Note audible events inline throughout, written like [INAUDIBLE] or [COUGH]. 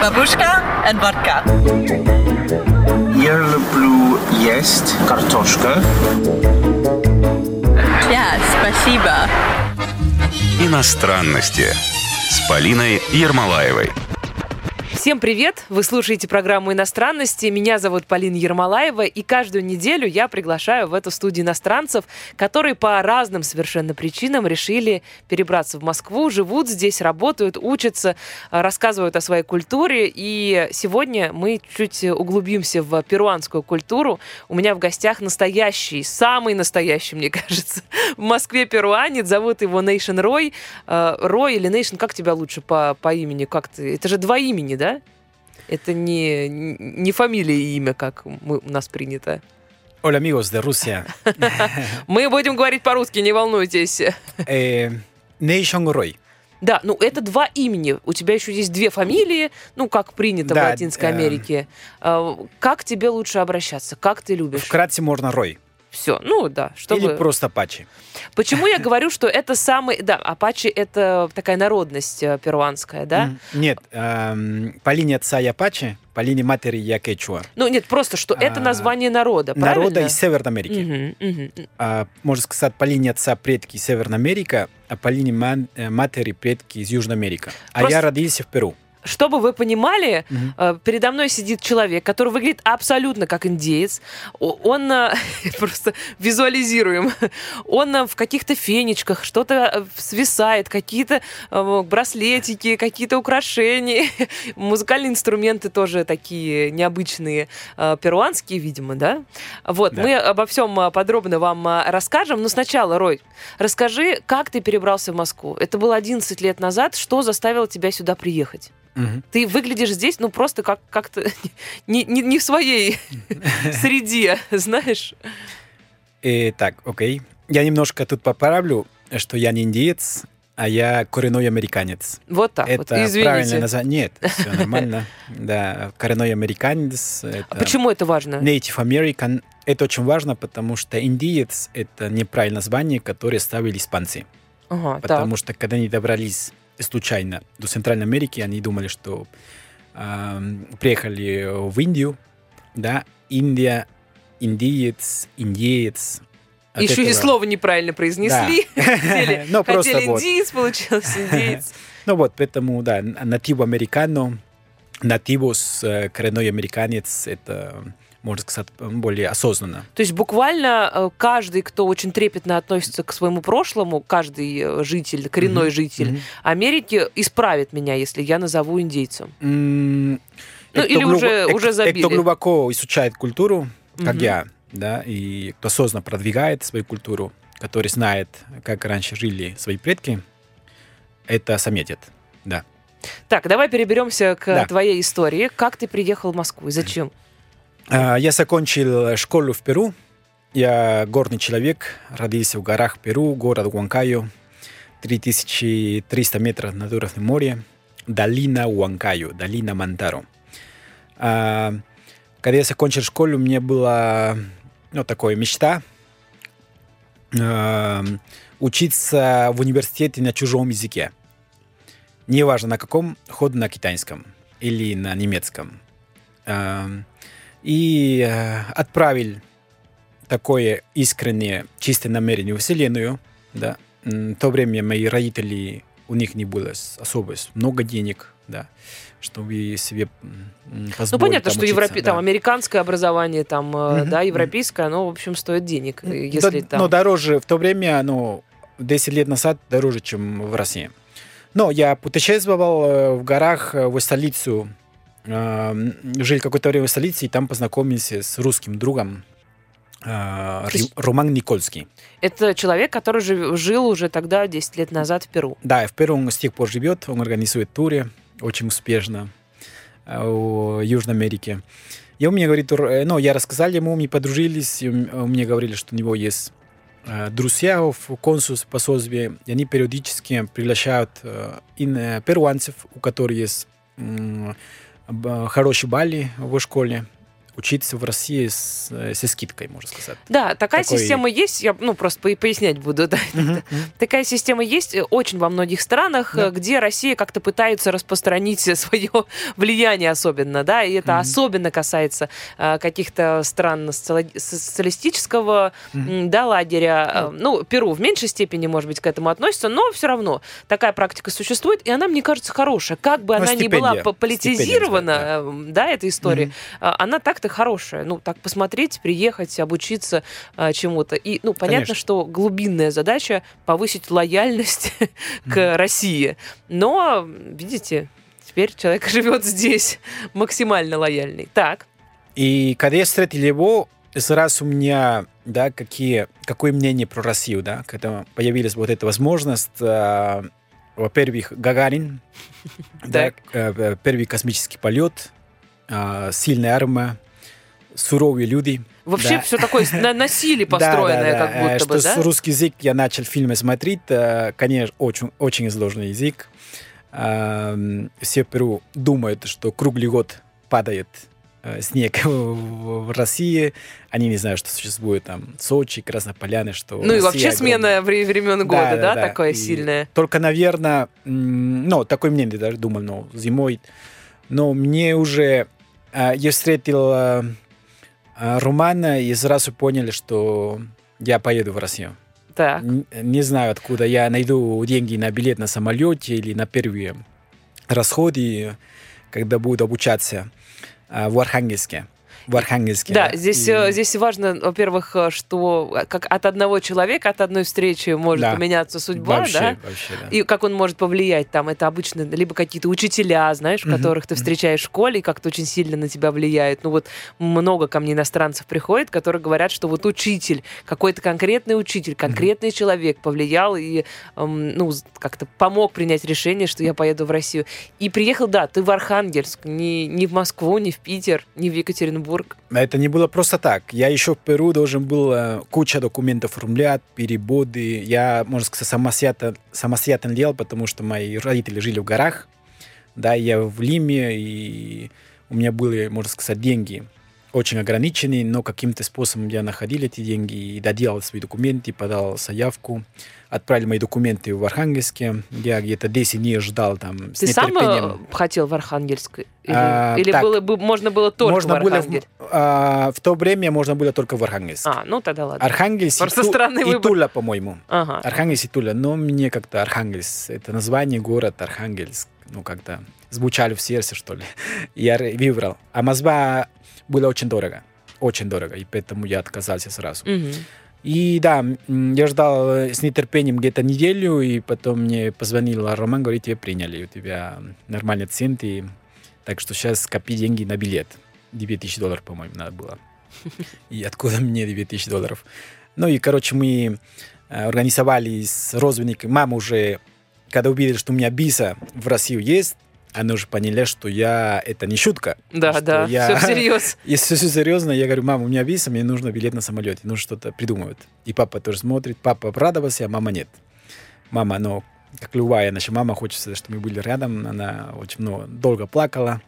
Бабушка and vodka. Я люблю есть картошка. Yeah, спасибо. Иностранности с Полиной Ермолаевой. Всем привет! Вы слушаете программу «Иностранности». Меня зовут Полина Ермолаева, и каждую неделю я приглашаю в эту студию иностранцев, которые по разным совершенно причинам решили перебраться в Москву, живут здесь, работают, учатся, рассказывают о своей культуре. И сегодня мы чуть углубимся в перуанскую культуру. У меня в гостях настоящий, самый настоящий, мне [LAUGHS] кажется, в Москве перуанец. Зовут его Нейшн Рой. Э, Рой или Нейшн, как тебя лучше по, по имени? Как ты? Это же два имени, да? Это не, не фамилия и имя, как мы, у нас принято. Hola amigos de Rusia. [LAUGHS] Мы будем говорить по-русски, не волнуйтесь. Eh, Nation Roy. Да, ну это два имени. У тебя еще есть две фамилии, ну как принято в Латинской э, Америке. А, Как тебе лучше обращаться? Как ты любишь? Вкратце можно Рой. Все, ну да, чтобы... Или просто Пачи. Почему я говорю, что это самый... Да, апачи — это такая народность э, перуанская, да? Нет, эм, по линии отца я Пачи, по линии матери я Кечуа. Ну нет, просто, что это А, название народа, Народа из Северной Америки. А, можно сказать, по линии отца предки из Северной Америки, а по линии э, матери предки из Южной Америки. А я родился в Перу. Чтобы вы понимали, э, передо мной сидит человек, который выглядит абсолютно как индеец. Он э, [LAUGHS] просто визуализируем. Он э, в каких-то фенечках, что-то свисает, какие-то браслетики, какие-то украшения. [LAUGHS] Музыкальные инструменты тоже такие необычные, перуанские, видимо, да? Вот, Да. мы обо всем подробно вам расскажем. Но сначала, Рой, расскажи, как ты перебрался в Москву? Это было 11 лет назад. Что заставило тебя сюда приехать? Мгм. Ты выглядишь здесь, ну, просто как- как-то [LAUGHS] не, не, не в своей [LAUGHS] среде, знаешь? Э, так, окей. Я немножко тут поправлю, что я не индеец, а я коренной американец. Вот так вот, это правильное извините. название. Нет, [LAUGHS] все нормально. Да, коренной американец. это А почему это важно? Native American. Это очень важно, потому что индиец — это неправильное название, которое ставили испанцы. Ага, так. Потому что когда они добрались случайно до Центральной Америки, они думали, что эм, приехали в Индию, да, Индия, индиец, индеец. От Еще и этого- слово неправильно произнесли. [LAUGHS] Хотели, Ну, просто хотели вот. индиец, получился [LAUGHS] индеец. Ну вот, поэтому, да, нативо американо, нативос, э, коренной американец, это, можно сказать, более осознанно. То есть буквально э, каждый, кто очень трепетно относится к своему прошлому, каждый э, житель, коренной Мгм, житель мгм. Америки исправит меня, если я назову индейцем. М, Ну, кто или глубо- уже- уже забили. Кто глубоко изучает культуру, как Мгм. я, да, и кто осознанно продвигает свою культуру, который знает, как раньше жили свои предки, это заметит, да. Так, давай переберемся к Да. твоей истории. Как ты приехал в Москву и зачем? А, Я закончил школу в Перу. Я горный человек, родился в горах Перу, город Уанкайо, 3300 метров над уровнем моря, долина Уанкайо, долина Монтаро. А, Когда я закончил школу, у меня была ну, такая мечта а, учиться в университете на чужом языке. Неважно на каком, хоть на китайском или на немецком. И э, отправил такое искреннее, чистое намерение в Вселенную. Да. В то время мои родители, у них не было особо много денег, да, чтобы себе м, Ну, позволить понятно, там что учиться, европе- да. там американское образование, там, Мгм, да, европейское, оно, в общем, стоит денег, э, Да, если там... Но дороже в то время, ну, 10 лет назад дороже, чем в России. Но я путешествовал в горах в столицу, э, жил какое-то время в столице, и там познакомился с русским другом, Ри- есть- Роман Никольский. Это человек, который жив- жил уже тогда, 10 лет назад в Перу. Да, в Перу он с тех пор живет, он организует туры очень успешно в Южной Америке. И он мне говорит, «Р- э, ну, я рассказал ему, мы подружились, и мне говорили, что у него есть э, друзья в консульстве, посольстве, и они периодически приглашают э, перуанцев, у которых есть м, б- хорошие баллы в школе, учиться в России с, э, со скидкой, можно сказать. Да, такая Такой- система есть, я ну просто по- пояснять буду, да. [LAUGHS] Такая система есть э, очень во многих странах, Да. э, где Россия как-то пытается распространить [LAUGHS] свое влияние особенно, да, и это Мгм. особенно касается э, каких-то стран социали- социалистического, м, да, лагеря. Э, Ну, Перу в меньшей степени, может быть, к этому относится, но все равно такая практика существует, и она, мне кажется, хорошая. Как бы Ну, она ни была политизирована, э, да, эта история, Мгм. а, она так-то хорошая. Ну, так посмотреть, приехать, обучиться а, чему-то. И, ну, понятно, Конечно. что глубинная задача повысить лояльность [LAUGHS] к России. Но, видите, теперь человек [LAUGHS] живет здесь максимально лояльный. Так, И когда я встретил его, сразу у меня, да, какие, какое мнение про Россию, да, когда появилась вот эта возможность, а, во-первых, Гагарин, [LAUGHS] да, э, э, первый космический полет, а, сильная армия, суровые люди. вообще Да. все такое на насилии [LAUGHS] Да, построенное, да, да. как будто Э, бы, что да? с русский язык я начал фильмы смотреть, э, конечно, очень, очень сложный язык. Эм, Все в Перу думают, что круглый год падает э, снег [LAUGHS] в России. Они не знают, что существует там Сочи, Краснополяны, что Ну и Россия вообще огромная. смена вре- времен года, да, Да, да, да. такое И. Только, наверное, ну, такое мнение даже думал, ну, зимой. Но мне уже... Я встретил э, Романа и сразу поняли, что я поеду в Россию. Так. Н- Не знаю, откуда я найду деньги на билет на самолете или на первые расходы, когда буду обучаться э, в Архангельске. В Архангельске. Да, здесь, И- э, здесь важно, во-первых, э, что э, как от одного человека, от одной встречи может Да. поменяться судьба, вообще, да? вообще, да. И как он может повлиять там, это обычно либо какие-то учителя, знаешь, которых ты встречаешь в школе и как-то очень сильно на тебя влияют. Ну вот много ко мне иностранцев приходит, которые говорят, что вот учитель, какой-то конкретный учитель, конкретный человек повлиял и эм, ну как-то помог принять решение, что я поеду в Россию. И приехал, да, ты в Архангельск, не, не в Москву, не в Питер, не в Екатеринбург. Это не было просто так. Я еще в Перу должен был э, куча документов оформлять, переводы. Я, можно сказать, самостоятельно, самостоятельно делал, потому что мои родители жили в горах. Да, я в Лиме, и у меня были, можно сказать, деньги очень ограниченные, но каким-то способом я находил эти деньги и доделал свои документы, подал заявку, отправил мои документы в Архангельске. Я где-то 10 дней ждал там с Ты сам нетерпением. э, хотел в Архангельск? Или, А, или так. было бы, можно было только можно в было в, Архангельск? а, в то время можно было только в Архангельск. А, ну тогда ладно. Архангельск Просто и, странный и выбор. Тула, по-моему. Ага. Архангельск и Тула. Но мне как-то Архангельск, это название город Архангельск, ну как-то звучали в сердце, что ли. [LAUGHS] Я выбрал. А Москва было очень дорого. Очень дорого. И поэтому я отказался сразу. Мгм. И да, я ждал э, с нетерпением где-то неделю, и потом мне позвонил Роман, говорит, тебя приняли, у тебя нормальный цент, и так что сейчас копи деньги на билет. 9000 долларов, по-моему, надо было. [LAUGHS] И откуда мне 9000 долларов? Ну и, короче, мы э, организовали с родственниками. Мама уже, когда увидела, что у меня виза в Россию есть, она уже поняла, что я, это не шутка. Да, да, я- все всерьез. [LAUGHS] если все серьезно, я говорю, мама, у меня виза, мне нужно билет на самолете, нужно что-то придумывать. И папа тоже смотрит, папа обрадовался, а мама нет. Мама, ну, как любая наша мама, хочется, чтобы мы были рядом, она очень много, долго плакала.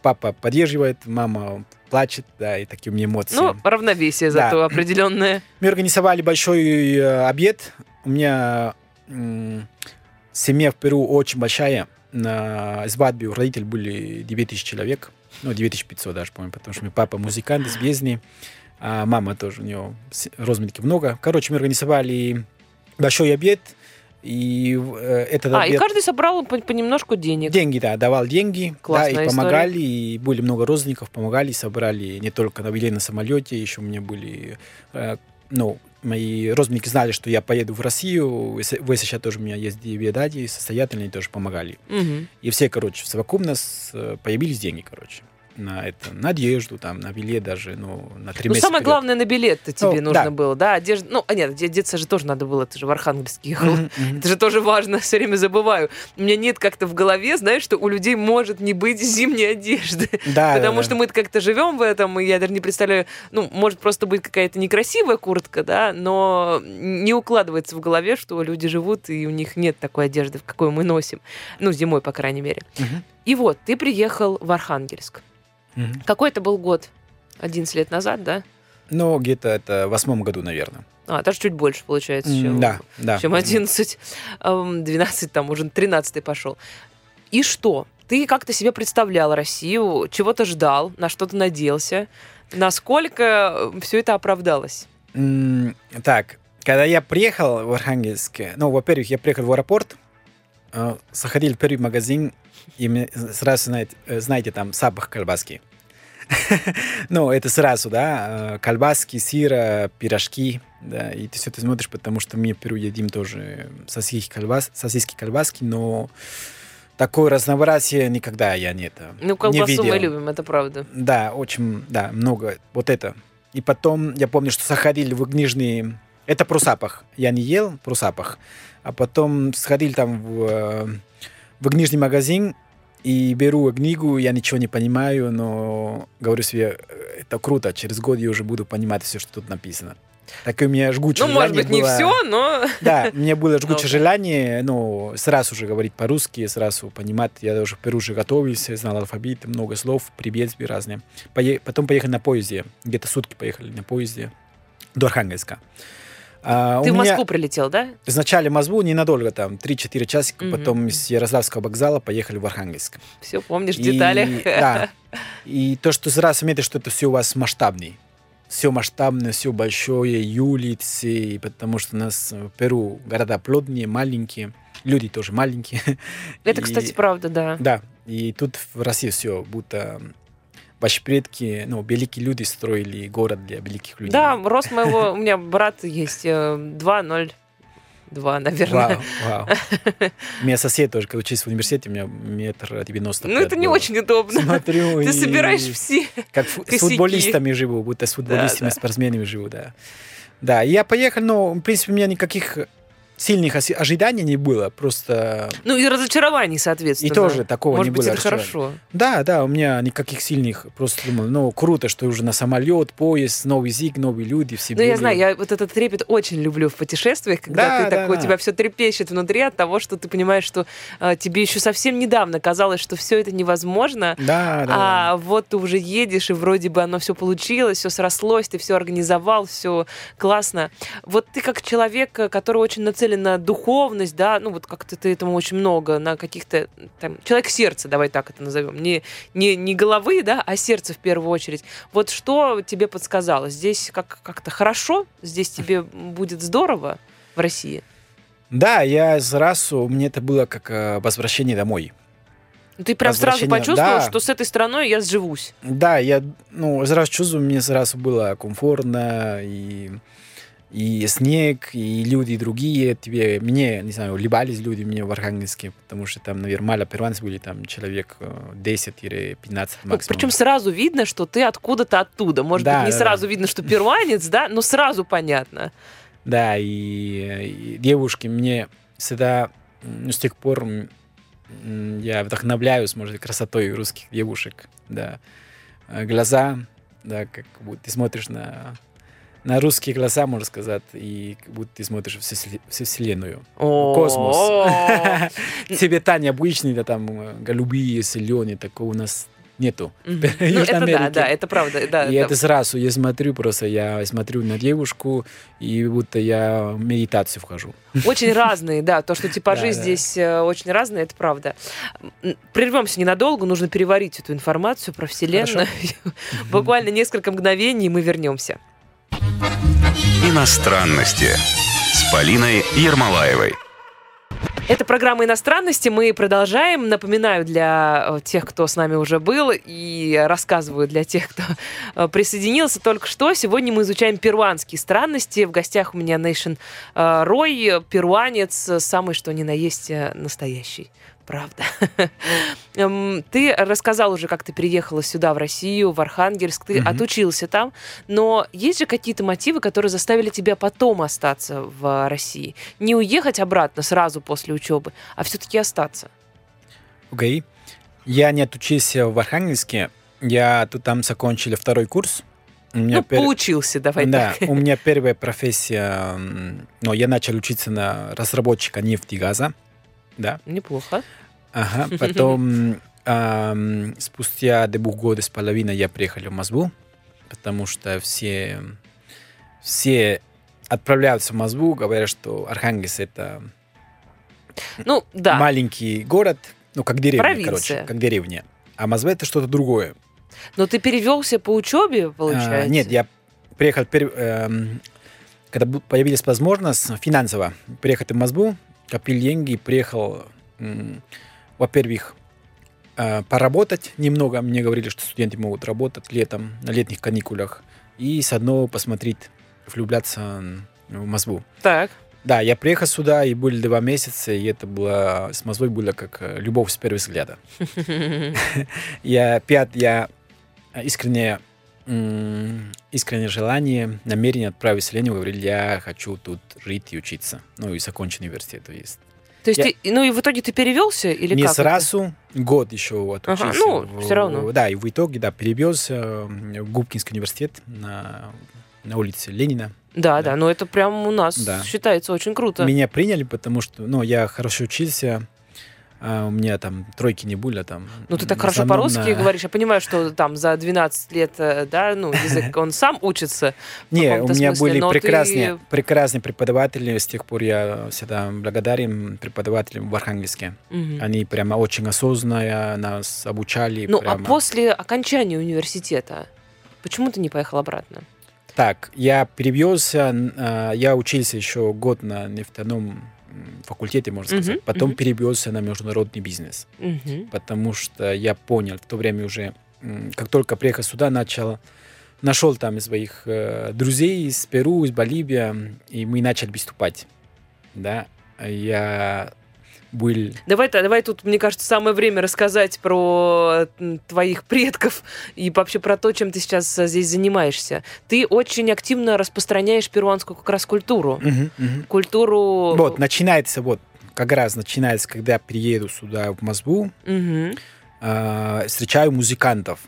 Папа поддерживает, мама плачет, да, и такие у меня эмоции. Ну, равновесие Да. зато определенное. Мы организовали большой э, обед. У меня семья в Перу очень большая. На свадьбе у родителей были 9000 человек. Ну, 9500 даже, по-моему, потому что мой папа музыкант из Бездни, а мама тоже, у нее родственники много. Короче, мы организовали большой обед, и э, этот А, и обед... каждый собрал по- понемножку денег. Деньги, да, давал деньги, да, Классная и помогали, и были много родственников, помогали, собрали не только на билет на самолете, еще у меня были, э, ну, мои родственники знали, что я поеду в Россию, в С- в СШ тоже у меня есть дяди, состоятельные тоже помогали. Мгм. И все, короче, в совокупность э, появились деньги, короче, на это, на одежду, там, на билет даже, ну, на три Ну, месяца самое вперед. главное, на билет-то тебе Ну, нужно да. было, да? Одежда... Ну, а нет, оде- одеться же тоже надо было, ты же в Архангельск ехал. Это же тоже важно, [LAUGHS] все время забываю. У меня нет как-то в голове, знаешь, что у людей может не быть зимней одежды. [LAUGHS] Да, Потому да, что да. мы как-то живем в этом, и я даже не представляю, ну, может просто быть какая-то некрасивая куртка, да, но не укладывается в голове, что люди живут, и у них нет такой одежды, в какой мы носим. Ну, зимой, по крайней мере. И вот, ты приехал в Архангельск. Мгм. Какой это был год? 11 лет назад, да? Но где-то это в восьмом году, наверное. А, даже чуть больше получается, чем, Да, да. чем 11. Эм, 12, там уже 13 пошел. И что? Ты как-то себе представлял Россию, чего-то ждал, на что-то надеялся? Насколько все это оправдалось? Так, когда я приехал в Архангельск, ну, во-первых, я приехал в аэропорт, э, заходил в первый магазин, и мне сразу, знаете, э, знаете там запах колбаски. [LAUGHS] Ну, это сразу, да, э, колбаски, сыра, пирожки, да, и ты все это смотришь, потому что мы в Перу едим тоже сосиски, колбас, сосиски, колбаски, но такое разнообразие никогда я не это Ну, не колбасу мы видел. любим, это правда. Да, очень, да, много. Вот это. И потом, я помню, что заходили в книжные... Это про запах. Я не ел про запах. А потом сходили там в, э, в книжный магазин и беру книгу, я ничего не понимаю, но говорю себе, «Э, это круто, через год я уже буду понимать все, что тут написано. Так и у меня жгучее Ну, может желание быть, не было- все, но... да, мне было [LAUGHS] жгучее желание, ну, сразу же говорить по-русски, сразу понимать. Я даже Перу уже готовился, знал алфавит, много слов, приветствий разные. Пое- Потом поехали на поезде, где-то сутки поехали на поезде до Архангельска. А, Ты в меня Москву прилетел, да? Сначала в Москву ненадолго, там, 3-4 часика, Мгм. потом с Ярославского вокзала поехали в Архангельск. Все помнишь И- детали. Да. [LAUGHS] И то, что сразу заметишь, что это все у вас масштабный. Все масштабное, все большое, и улицы, потому что у нас в Перу города плотные, маленькие, люди тоже маленькие. Это, И- кстати, правда, да. Да, и тут в России все, будто ваши предки, ну, великие люди строили город для великих людей. Да, рост моего... У меня брат есть э, 2,02, наверное. Вау, вау. У меня сосед тоже, когда учился в университете, у меня метр девяносто Ну, это не очень удобно. Смотрю, Ты и- собираешь все. Как с футболистами живу, будто с футболистами, да. спортсменами живу, да. Да, я поехал, но, в принципе, у меня никаких сильных ожиданий не было, просто... Ну, и разочарований, И соответственно. тоже такого Может не быть, было. это разочарования. хорошо. Да, да, у меня никаких сильных, просто думал, ну, круто, что уже на самолет, поезд, новый язык, новые люди, все Ну, я знаю, я вот этот трепет очень люблю в путешествиях, когда Да, ты да, такой, да. тебя все трепещет внутри от того, что ты понимаешь, что а, тебе еще совсем недавно казалось, что все это невозможно, Да, да. а вот ты уже едешь, и вроде бы оно все получилось, все срослось, ты все организовал, все классно. Вот ты как человек, э, который очень нацелен на духовность, да, ну вот как-то ты этому очень много, на каких-то там, человек сердца, давай так это назовем, не, не, не головы, да, а сердце в первую очередь. Вот что тебе подсказало? Здесь как, как-то хорошо? Здесь тебе будет здорово в России? Да, я сразу, мне это было как э, возвращение домой. Ты прям сразу почувствовал, да. что с этой страной я сживусь. Да, я, ну, сразу чувствую, мне сразу было комфортно, и, и снег, и люди другие, тебе, мне, не знаю, улыбались люди мне в Архангельске, потому что там, наверное, мало перуанцев были, там человек э, 10-15 максимум. Ну, Причем сразу видно, что ты откуда-то оттуда. Может Да, быть, не да, сразу да. видно, что перуанец, да, но сразу понятно. Да, и, и девушки мне всегда, с тех пор я вдохновляюсь, может, красотой русских девушек, да. Э, Глаза, да, как будто ты смотришь на, на русские глаза, можно сказать, и как будто ты смотришь всю, вселе- всю вселенную. О, Космос. [LAUGHS] Цвета необычные, да, там э, голубые, зеленые, такого у нас нету. [LAUGHS] Ну, это да, да, это правда. Да, И да. это сразу, я смотрю просто, я смотрю на девушку, и будто я в медитацию вхожу. Очень разные, да. То, что типажи Да, здесь э, очень разные, это правда. Прервемся ненадолго, нужно переварить эту информацию про Вселенную. [LAUGHS] Буквально несколько мгновений, и мы вернемся. Иностранности с Полиной Ермолаевой. Это программа иностранности. Мы продолжаем. Напоминаю для э, тех, кто с нами уже был, и рассказываю для тех, кто э, присоединился только что. Сегодня мы изучаем перуанские странности. В гостях у меня Нейшн э, Рой, перуанец, самый что ни на есть настоящий. Правда. [LAUGHS] Эм, Ты рассказал уже, как ты переехала сюда, в Россию, в Архангельск. Ты отучился там. Но есть же какие-то мотивы, которые заставили тебя потом остаться в России? Не уехать обратно сразу после учебы, а все-таки остаться. Окей. Я не отучился в Архангельске, я тут там закончил второй курс. У меня Ну, пер- поучился, давай да, так. у меня первая профессия, ну, я начал учиться на разработчика нефти и газа, да. Неплохо. Ага, [LAUGHS] потом ам, спустя двух года с половиной я приехал в Москву, потому что все, все отправляются в Москву, говорят, что Архангельск это Ну, да. маленький город, ну, как деревня, Провинция. короче, как деревня. А Москва это что-то другое. Но ты перевелся по учебе, получается? А, нет, я приехал, пер- эм, когда появилась возможность финансово приехать в Москву, копил деньги, приехал, во-первых, э, поработать немного. Мне говорили, что студенты могут работать летом, на летних каникулах. И с одного посмотреть, влюбляться в Москву. Так. Да, я приехал сюда, и были два месяца, и это было, с Москвой было как э, любовь с первого взгляда. [LAUGHS] Я пят, я искренне искреннее желание, намерение отправиться в Ленину, говорил, я хочу тут жить и учиться. Ну, и закончить университет. То есть. То есть, Я- ты, ну и в итоге ты перевелся или Не как? это? сразу, год еще отучился. Ага, ну, В- всё равно. Да, и в итоге, да, перевелся в Губкинский университет на, на улице Ленина. Да, Да. да, но это прям у нас Да. считается очень круто. Меня приняли, потому что, ну, я хорошо учился, а у меня там тройки не были, а там... Ну, ты так хорошо по-русски на- говоришь. Я понимаю, что там за 12 лет, э, да, ну, язык, [LAUGHS] он сам учится. Не, у меня смысле, были ты- прекрасные, прекрасные преподаватели, с тех пор я всегда благодарен преподавателям в Архангельске. Они прямо очень осознанно нас обучали. Ну, а после окончания университета, почему ты не поехал обратно? Так, я перевелся, а, я учился еще год на нефтяном факультете, можно сказать. Потом мгм. перевелся на международный бизнес, Мгм. потому что я понял в то время уже, как только приехал сюда, начал, нашел там своих э, друзей из Перу, из Боливии, и мы начали выступать. Да, я был Давай, давай тут, мне кажется, самое время рассказать про твоих предков и вообще про то, чем ты сейчас а, здесь занимаешься. Ты очень активно распространяешь перуанскую как раз культуру. Мгм, мгм. Культуру... Вот, начинается вот, как раз начинается, когда я приеду сюда, в Москву, Мгм. а, встречаю музыкантов.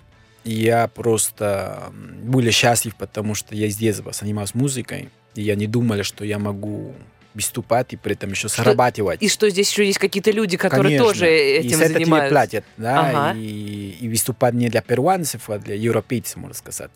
И я просто был счастлив, потому что я с детства занимался музыкой, и я не думал, что я могу выступать и при этом еще зарабатывать. И что здесь еще есть какие-то люди, которые Конечно. тоже этим и занимаются. платят, да, Ага. и, и выступать не для перуанцев, а для европейцев, можно сказать.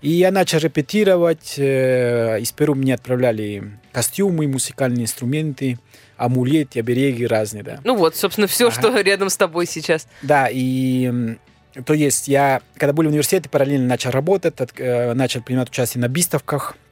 И я начал репетировать, э, из Перу мне отправляли костюмы, музыкальные инструменты, амулеты, обереги разные, да. Ну вот, собственно, все, Ага. что рядом с тобой сейчас. Да, и то есть я, когда был в университете, параллельно начал работать, от- э, начал принимать участие на выставках, и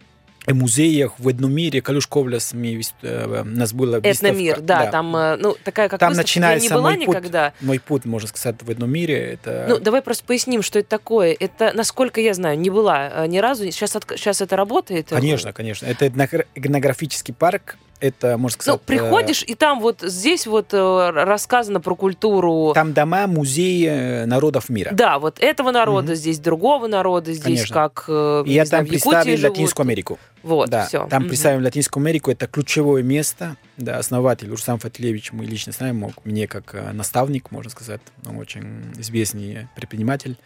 музеях в одном мире, Калюшковляс, мы э, нас была выставка. Этномир, да, там, э, ну, такая как Там выставка, я не начинается была мой путь. никогда. Мой путь, можно сказать, в одном мире. Это... Ну, давай просто поясним, что это такое. Это, насколько я знаю, не была э, ни разу. Сейчас, сейчас это работает? Конечно, конечно. Это этногра- этнографический парк. Это, можно Ну, сказать... э, приходишь, и там вот здесь вот э, рассказано про культуру. Там дома, музеи э, народов мира. Да, вот этого народа Мгм. здесь, другого народа здесь, Конечно. как э, И я знаю, там Якутии представил. Латинскую Америку. Вот, да, все. там представим Латинскую Америку. Это ключевое место. Да, основатель Урсам Фатилевич, мы лично знаем, мог мне как э, наставник, можно сказать. Он очень известный предприниматель.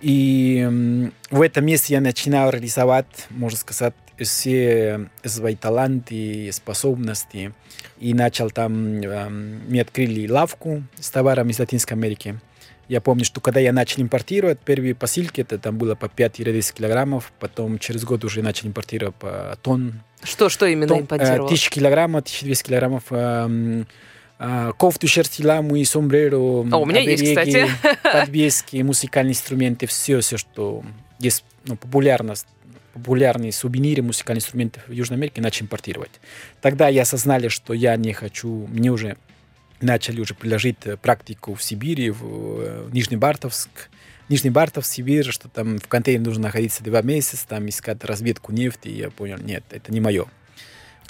И в этом месте я начинал реализовать, можно сказать, все свои таланты, способности. И начал там, эм, мне открыли лавку с товарами из Латинской Америки. Я помню, что когда я начал импортировать, первые посылки, это там было по 5-10 килограммов, потом через год уже начал импортировать по тонн. Что, что именно Тон- э, импортировал? 1000 килограммов, 1200 килограммов. эм, э, кофту, шерсти, ламу и сомбреро. О, у меня есть, обереги, кстати. [LAUGHS] подвески, музыкальные инструменты, все, все, что есть ну, популярность популярные сувениры, музыкальные инструменты в Южной Америке начали импортировать. Тогда я осознали, что я не хочу, мне уже начали уже приложить э, практику в Сибири, в, э, в Нижний Бартовск, Нижний Бартовск, Сибирь, что там в контейнере нужно находиться два месяца, там искать разведку нефти, и я понял, нет, это не мое.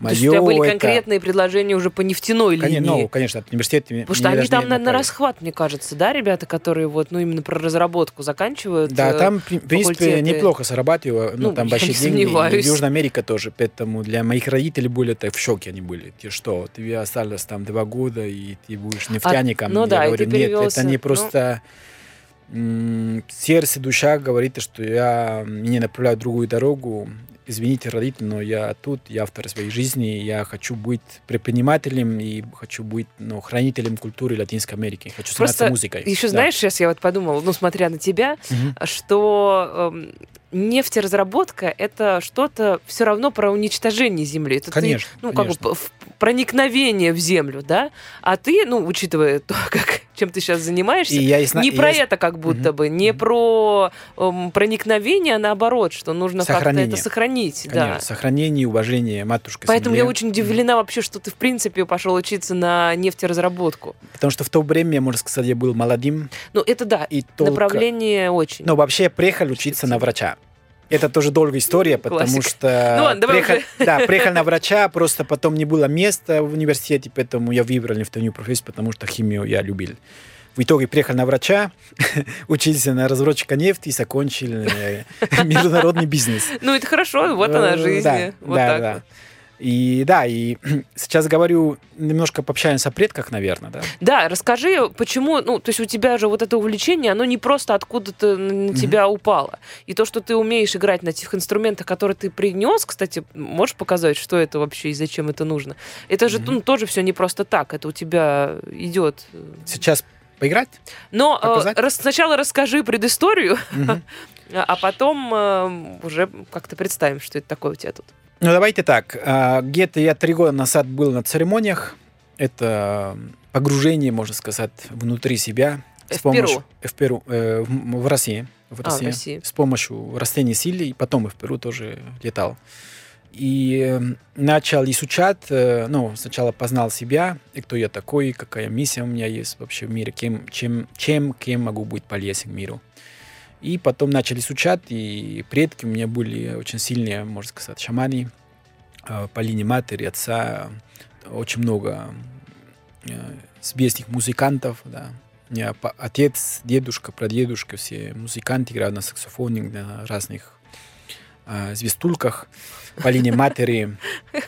То есть у тебя были это- конкретные предложения уже по нефтяной линии? Конечно, ну, конечно, от университета Потому что они там на, на расхват, мне кажется, да, ребята, которые вот, ну, именно про разработку заканчивают. Да, э, там, в принципе, факультеты. неплохо зарабатываю, ну, Ну, там большие деньги. И. Южная Америка тоже, поэтому для моих родителей были это в шоке они были. Ты что, ты осталось там два года, и ты будешь нефтяником. ну Я да, говорю, нет, это не ну. просто м, сердце, душа говорит, что я меня направляю другую дорогу. Извините, родители, но я тут, я автор своей жизни, я хочу быть предпринимателем и хочу быть ну, хранителем культуры Латинской Америки, хочу заниматься Просто музыкой. Еще Да. знаешь, сейчас я вот подумала, ну, смотря на тебя, Мгм. что эм, нефтеразработка это что-то все равно про уничтожение земли. Это ты, Конечно, ну, как бы конечно. п- в- проникновение в землю, да? А ты, ну, учитывая то, [LAUGHS] как, чем ты сейчас занимаешься, И я и не и про я это как будто Мгм. бы, не про эм, проникновение, а наоборот, что нужно как-то это сохранить. Конечно, Да. сохранение и уважение матушки Поэтому я земле. очень удивлена вообще, что ты, в принципе, пошел учиться на нефтеразработку. Потому что в то время, можно сказать, я был молодым. Ну, это да, И только... направление очень. Ну, вообще, я приехал учиться на врача. Это тоже долгая история, потому Классика. что... Ну ладно, приехал, [LAUGHS] да, приехал на врача, просто потом не было места в университете, поэтому я выбрал нефтяную профессию, потому что химию я любил. В итоге приехал на врача, [LAUGHS] учился на разработчика нефти и закончил э, [LAUGHS] международный бизнес. Ну, это хорошо, вот она Э, жизнь. Да, вот да, так да. И да, и [CLEARS THROAT] сейчас говорю, немножко пообщаемся о предках, наверное, да? Да, расскажи, почему, ну, то есть у тебя же вот это увлечение, оно не просто откуда-то на тебя упало. И то, что ты умеешь играть на тех инструментах, которые ты принес, кстати, можешь показать, что это вообще и зачем это нужно? Это же Мгм. ну, тоже все не просто так, это у тебя идет. Сейчас поиграть? Но э, рас- сначала расскажи предысторию, [LAUGHS] а потом э, уже как-то представим, что это такое у тебя тут. Ну, давайте так. А, Где-то я три года назад был на церемониях. Это погружение, можно сказать, внутри себя. В с помощью- Перу? В Перу. э, в, в России. В А, в России. России. С помощью растений силы. И потом и в Перу тоже летал. И э, начал изучать, э, ну, сначала познал себя, и кто я такой, какая миссия у меня есть вообще в мире, кем, чем, чем, кем могу быть полезен миру. И потом начал изучать, и предки у меня были очень сильные, можно сказать, шаманы э, по линии матери, отца, очень много э, известных музыкантов, да. У меня отец, дедушка, прадедушка, все музыканты играют на саксофоне, на разных э, звездульках по линии матери.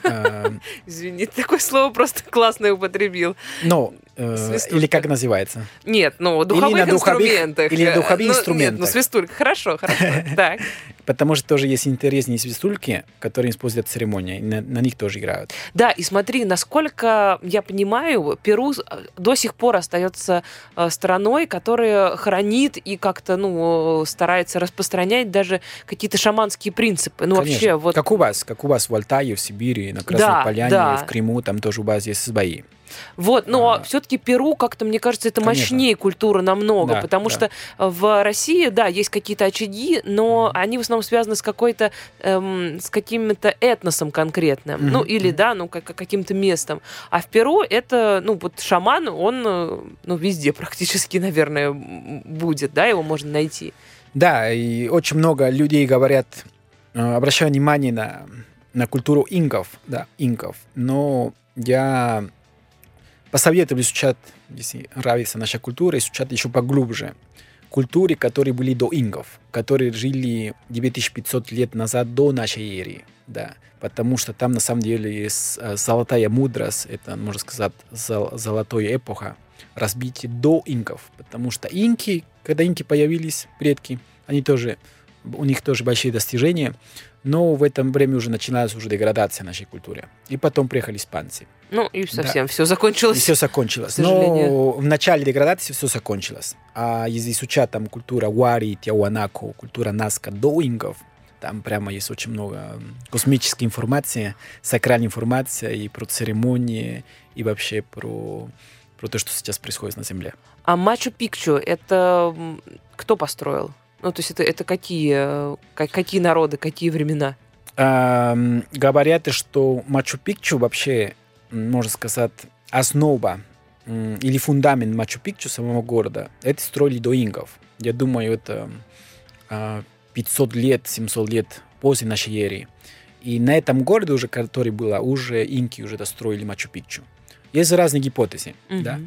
э, Извини, такое слово просто классное употребил. Ну, э, Свистулька. или как называется? Нет, ну, духовых на духовых- инструментах. или на Э, духовых ну, Нет, ну, инструментах. свистулька. Хорошо, [LAUGHS] хорошо. Так. Потому что тоже есть интересные свистульки, которые используют в церемонии. На, на них тоже играют. Да, и смотри, насколько я понимаю, Перу с- до сих пор остается э, страной, которая хранит и как-то, ну, старается распространять даже какие-то шаманские принципы. Ну, Конечно. вообще, вот... Как у вас, как у вас в Алтае, в Сибири, на Красной Да, Поляне, да. в Крыму, там тоже у вас есть свои. Вот, но А. все-таки Перу как-то, мне кажется, это Конечно. мощнее культура намного, Да, потому да. что в России, да, есть какие-то очаги, но они в основном связаны с какой-то, эм, с каким-то этносом конкретным, Мгм, ну или, да, ну как, каким-то местом. А в Перу это, ну вот шаман, он, э, ну везде практически, [LAUGHS] наверное, будет, да, его можно найти. Да, и очень много людей говорят, э, обращаю внимание на, на культуру инков, да, инков. Но я посоветую изучать, если нравится наша культура, изучать еще поглубже культуры, которые были до инков, которые жили 9500 лет назад до нашей эры, да, потому что там на самом деле есть э, золотая мудрость, это, можно сказать, зол- золотая эпоха разбития до инков, потому что инки, когда инки появились, предки, они тоже, у них тоже большие достижения, но в этом время уже начиналась уже деградация нашей культуры. И потом приехали испанцы. Ну и совсем все закончилось. И все закончилось. Но в начале деградации все закончилось. А если изучать там культура Уари, Тиауанако, культура Наска до инков, там прямо есть очень много космической информации, сакральной информации и про церемонии, и вообще про, про то, что сейчас происходит на Земле. А Мачу-Пикчу это кто построил? Ну, то есть это, это какие, э, ка- какие народы, какие времена? Ам, говорят, что Мачу-Пикчу вообще, можно сказать, основа или фундамент Мачу-Пикчу самого города, это строили до инков. Я думаю, это а, 500 лет, 700 лет после нашей эры. И на этом городе, уже, который было, уже инки уже достроили Мачу-Пикчу. Есть разные гипотезы, да.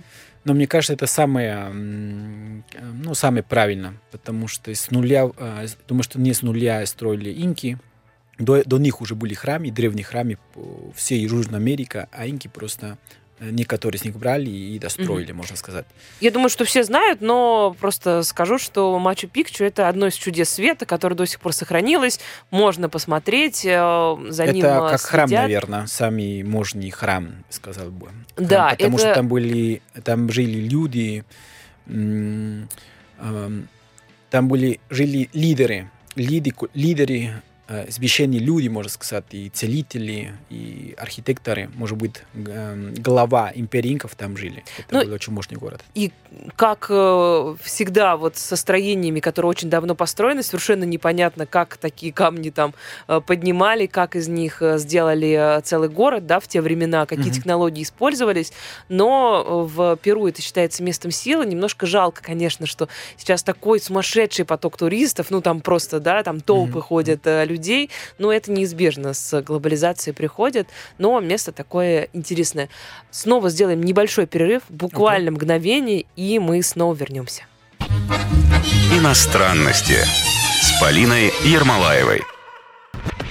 Но мне кажется, это самое, э, ну, самое правильно, потому что с нуля, думаю, что не с нуля строили инки, до, до них уже были храмы, древние храмы всей Южной Америке, а инки просто некоторые из них брали и достроили, можно сказать. Я думаю, что все знают, но просто скажу, что Мачу-Пикчу это одно из чудес света, которое до сих пор сохранилось. Можно посмотреть, э, за ним это э, как храм, следят. наверное, самый мощный храм, сказал бы. Храм, Да, потому это- что там были, там жили люди, эм, там были жили лидеры, лиды- лидеры, э, священные люди, можно сказать, и целители, и архитекторы, может быть, эм, глава империи инков там жили. Это Ну, был очень мощный город. И как э, всегда, вот со строениями, которые очень давно построены, совершенно непонятно, как такие камни там э, поднимали, как из них э, сделали целый город, да, в те времена, какие Мгм. технологии использовались. Но в Перу это считается местом силы. Немножко жалко, конечно, что сейчас такой сумасшедший поток туристов, ну там просто, да, там толпы Мгм. ходят людей, но это неизбежно с глобализацией приходит, но место такое интересное. Снова сделаем небольшой перерыв, буквально мгновение, и мы снова вернемся. Иностранности с Полиной Ермолаевой.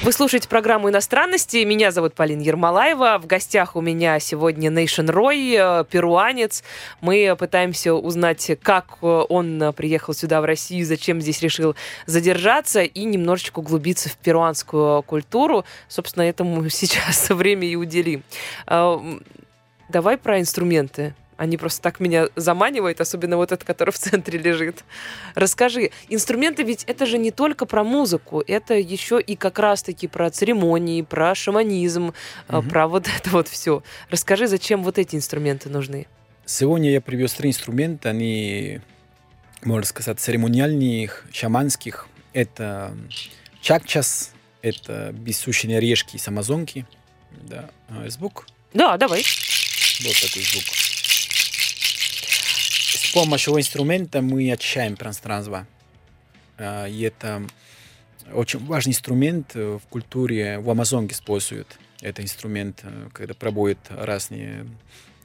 Вы слушаете программу «Иностранности». Меня зовут Полина Ермолаева. В гостях у меня сегодня Нейшн Рой, э, перуанец. Мы пытаемся узнать, как э, он приехал сюда, в Россию, зачем здесь решил задержаться и немножечко углубиться в перуанскую культуру. Собственно, этому [LAUGHS] сейчас время и уделим. Э, Давай про инструменты. Они просто так меня заманивают, особенно вот этот, который в центре лежит. Расскажи, инструменты ведь это же не только про музыку, это еще и как раз-таки про церемонии, про шаманизм, Мгм. про вот это вот все. Расскажи, зачем вот эти инструменты нужны? Сегодня я привез три инструмента, они, можно сказать, церемониальных, шаманских. Это чакчас, это бессущие орешки с амазонки. Да. А, Звук, Да, давай. вот такой звук. Помощью инструмента мы очищаем пространство. А, И это очень важный инструмент э, в культуре, в Амазонке используют. Это инструмент, э, когда проводят разные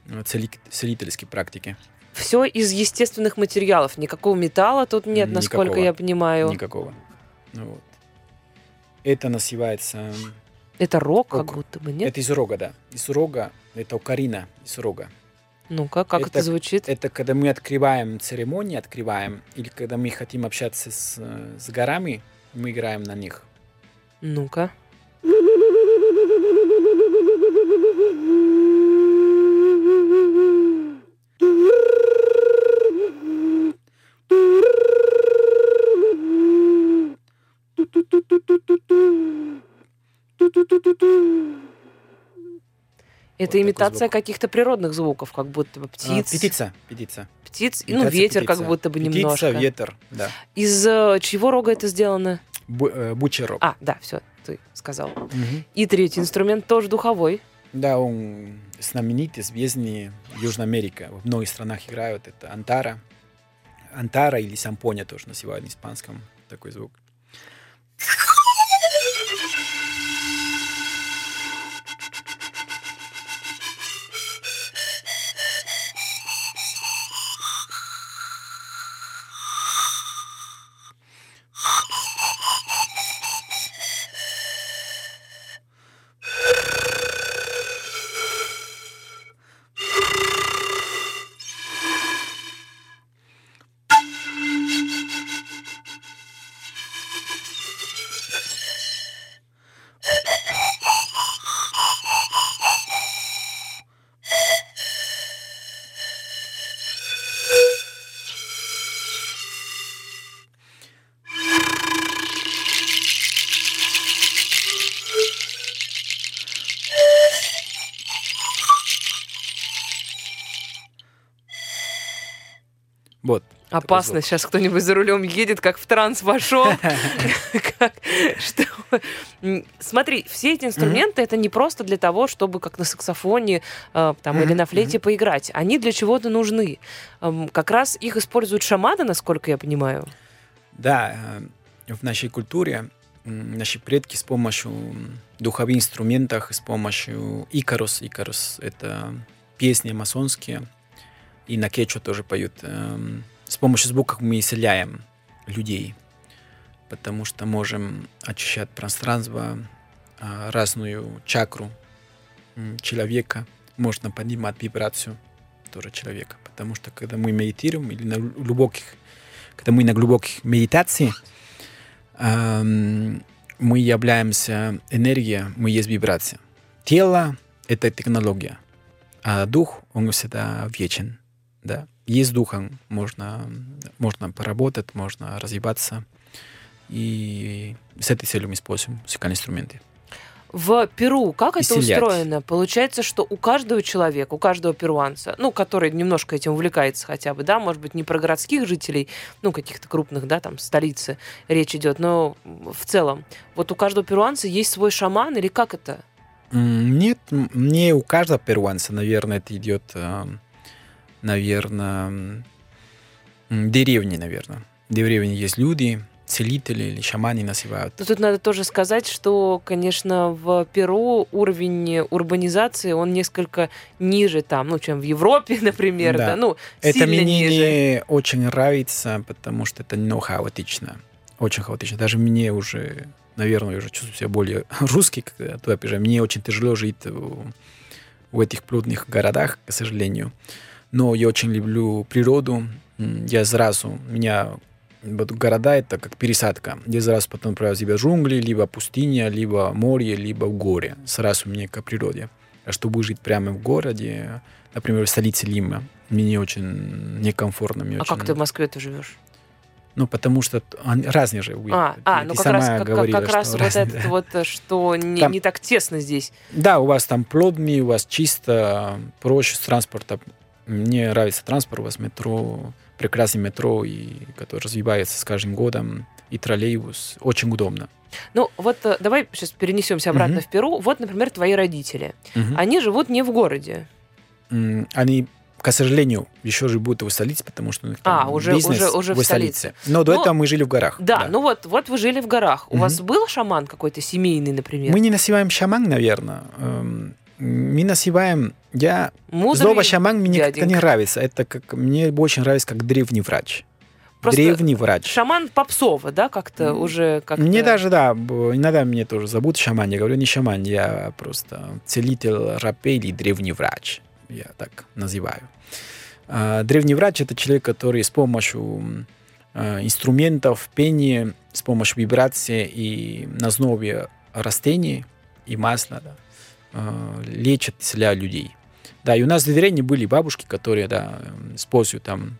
э, цели- целительские практики. Все из естественных материалов. Никакого металла тут нет, насколько Никакого. я понимаю. Никакого. Ну вот. Это называется... Это рок, как Ок. будто бы, нет? Это из рога, да. Из рога. Это окарина из рога. Ну-ка, как это, это- звучит? Это когда мы открываем церемонии, открываем, или когда мы хотим общаться с, с горами, мы играем на них. Ну-ка. Это такой имитация каких-то природных звуков, как будто бы А, птиц. птица, птица. птиц, ну, ветер как птица. будто бы птица, немножко. ветер, да. Из э, чьего рога это сделано? Бу, э, бучий рог. А, да, все, ты сказал. Мгм. И третий инструмент тоже духовой. Да, он знаменитый, известный в Южной Америке. В многих странах играют. Это антара. Антара или сампоня тоже называют на испанском такой звук. Вот. Опасно, сейчас кто-нибудь за рулем едет, как в транс вошел. [LAUGHS] Смотри, все эти инструменты это не просто для того, чтобы как на саксофоне э, там, или на флейте поиграть. Они для чего-то нужны. Эм, Как раз их используют шаманы, насколько я понимаю. Да, э, в нашей культуре наши предки с помощью духовых инструментов, с помощью икарус, икарус это песни масонские, и на кечу тоже поют. эм, С помощью звуков мы исцеляем людей, потому что можем очищать пространство, а, разную чакру человека, можно поднимать вибрацию тоже человека, потому что когда мы медитируем или на глубоких когда мы на глубоких медитации, эм, мы являемся энергия, мы есть вибрация. Тело — это технология, а дух, он всегда вечен. Да. И с духом можно, можно поработать, можно развиваться. И с этой целью мы используем музыкальные инструменты. В Перу как это Исцелять. устроено? Получается, что у каждого человека, у каждого перуанца, ну, который немножко этим увлекается хотя бы, да, может быть, не про городских жителей, ну, каких-то крупных, да, там, столицы речь идет, но в целом, вот у каждого перуанца есть свой шаман или как это? Нет, не у каждого перуанца, наверное, это идет, э, наверное, деревни, наверное. В деревне есть люди, целители или шаманы называют. Но тут надо тоже сказать, что, конечно, в Перу уровень урбанизации, он несколько ниже там, ну, чем в Европе, [LAUGHS] например, да, Да. ну, Это мне ниже. не очень нравится, потому что это ну, хаотично. Очень хаотично. Даже мне уже, наверное, я уже чувствую себя более [LAUGHS] русский, когда туда приезжаю. Мне очень тяжело жить в, в этих плотных городах, к сожалению. Но я очень люблю природу. Я сразу, у меня вот города это как пересадка. Я сразу потом отправляю себя в джунгли, либо пустыня, либо море, либо в горе. Сразу мне к природе. А чтобы жить прямо в городе, например, в столице Лима, мне очень некомфортно. Мне А очень... как ты в Москве-то живешь? Ну, потому что они разные же. вы- А, ты- а ты ну как раз, как, как- говорила, как раз что вот разные, это да. вот, что не, Там- не так тесно здесь. Да, у вас там плотный, у вас чисто, проще с транспортом. Мне нравится транспорт, у вас метро, прекрасный метро, и, который развивается с каждым годом, и троллейбус. Очень удобно. Ну, вот э, давай сейчас перенесемся обратно Мгм. в Перу. Вот, например, твои родители. Мгм. Они живут не в городе. Они, к сожалению, еще живут в столице, потому что у них А, там уже- бизнес уже- уже в столице. Но до Ну, этого мы жили в горах. Да, ну вот, вот вы жили в горах. У Мгм. вас был шаман какой-то семейный, например? Мы не называем шаман, наверное. Мы называем... Я Мудрый Слово шаман мне как-то не дяденька. нравится. Это как мне больше нравится как древний врач. Просто древний врач. Шаман попсово, да, как-то М, уже как Мне даже, да, иногда мне тоже зовут шаман. Я говорю, не шаман, я просто целитель, рапе или древний врач. Я так называю. А, Древний врач – это человек, который с помощью а, инструментов, пения, с помощью вибрации и на основе растений и масла да, а, лечит, исцеляет людей. Да, и у нас в деревне были бабушки, которые, да, используют там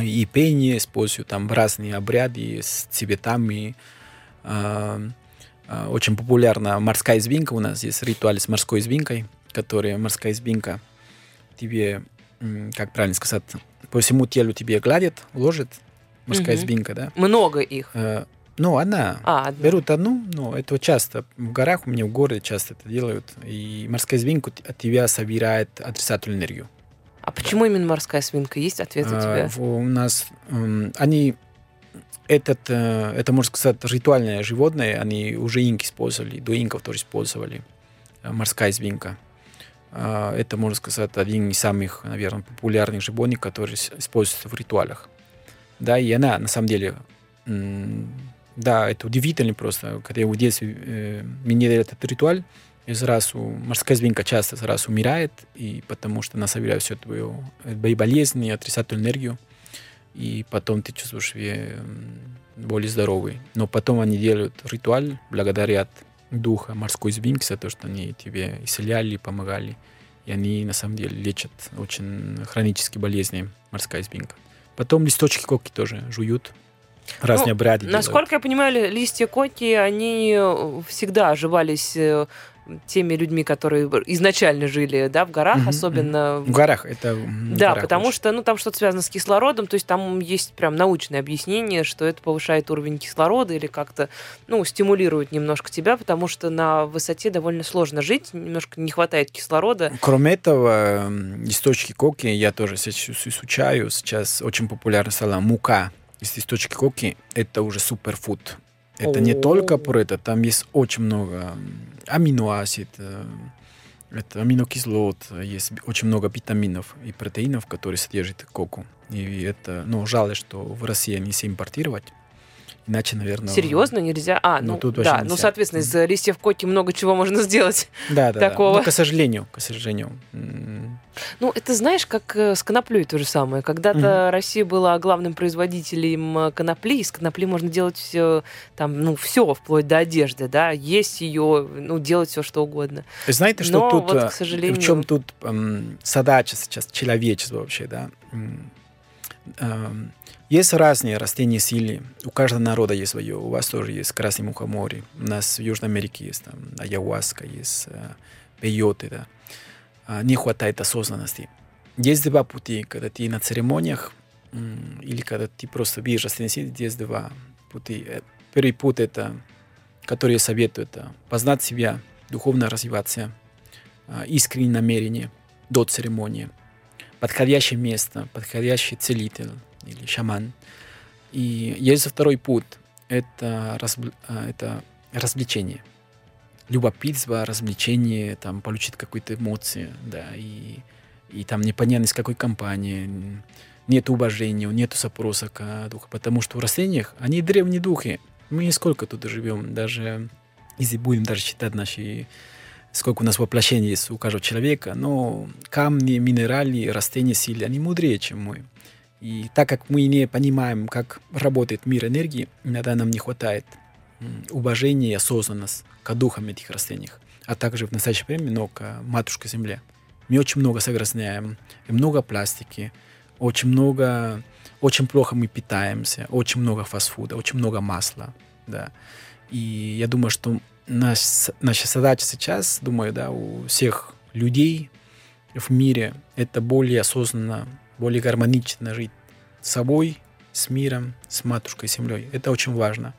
и пение, используют там разные обряды с цветами. А, а, Очень популярна морская извинка. У нас есть ритуал с морской извинкой, которая морская извинка тебе, как правильно сказать, по всему телу тебе гладит, ложит морская Мгм. извинка, да. много их. Э, Ну, она. А, одна. Берут одну, но это часто в горах, у меня в городе часто это делают. И морская извинка от тебя собирает отрицательную энергию. А почему именно морская свинка? Есть ответ у А, тебя? в- У нас м, они этот, э, это можно сказать ритуальное животное, они уже инки использовали, до инков тоже использовали э, морская извинка. А, Это можно сказать один из самых, наверное, популярных животных, которые используются в ритуалах. Да, и она на самом деле, да, это удивительно просто, когда я в детстве э, мне делали этот ритуал, и сразу морская звенка часто сразу умирает, и потому что она собирает всю твою э, твои болезни, отрицательную энергию, и потом ты чувствуешь себя более здоровый. Но потом они делают ритуал, благодарят духа морской звенки за то, что они тебе исцеляли, помогали. И они на самом деле лечат очень хронические болезни морская звенка. Потом листочки коки тоже жуют. Разные Ну, делают. Насколько я понимаю, ли- листья коки, они э, всегда оживались э, теми людьми, которые изначально жили да, в горах, Мгм, особенно В горах это... в Да, горах потому очень. что ну, там что-то связано с кислородом, то есть там есть прям научное объяснение, что это повышает уровень кислорода или как-то ну, стимулирует немножко тебя, потому что на высоте довольно сложно жить, немножко не хватает кислорода. Кроме этого, м, листочки коки я тоже сейчас изучаю. Сейчас очень популярна стала мука из листочки коки. Это уже суперфуд. Это не О. только про это, там есть очень много аминоасид, э, это аминокислот, есть очень много витаминов и протеинов, которые содержит коку. И это, ну, жаль, что в России нельзя импортировать. Иначе, наверное... Серьезно, нельзя? А, Ну, ну, тут да, ну, соответственно, из листьев коки много чего можно [LAUGHS] сделать. Да, да, такого. да. Ну, к сожалению, к сожалению. Ну, это знаешь, как э, с коноплей то же самое. Когда-то Россия была главным производителем э, конопли, из конопли можно делать все, там, ну, все, вплоть до одежды, да, есть ее, ну, делать все, что угодно. Знаете, что Но тут, вот, к э, сожалению- в чем тут эм, задача сейчас человечества вообще, да? Эм, Есть разные растения силы. У каждого народа есть свое. У вас тоже есть красный мухоморий. У нас в Южной Америке есть там ayahuasca, есть э, пейоты. Да. А, Не хватает осознанности. Есть два пути. Когда ты на церемониях или когда ты просто видишь растения силы, есть два пути. Э, Первый путь это, который я советую, это познать себя, духовно развиваться, а, искреннее намерение до церемонии, подходящее место, подходящий целитель или шаман. И есть второй путь, это, разб- а, это развлечение. Любопытство, развлечение, там, получить какие-то эмоции, да, и, и там непонятно из какой компании, нет уважения, нет запроса к духу, потому что в растениях они древние духи. Мы сколько тут живем, даже если будем даже считать наши сколько у нас воплощений есть у каждого человека, но камни, минералы, растения силы, они мудрее, чем мы. И так как мы не понимаем, как работает мир энергии, иногда нам не хватает уважения и осознанности к духам этих растений, а также в настоящее время, но к матушке Земле. Мы очень много загрязняем, и много пластики, очень много, очень плохо мы питаемся, очень много фастфуда, очень много масла, да. И я думаю, что наш, наша задача сейчас, думаю, да, у всех людей в мире это более осознанно, более гармонично жить с собой, с миром, с матушкой землей. Это очень важно.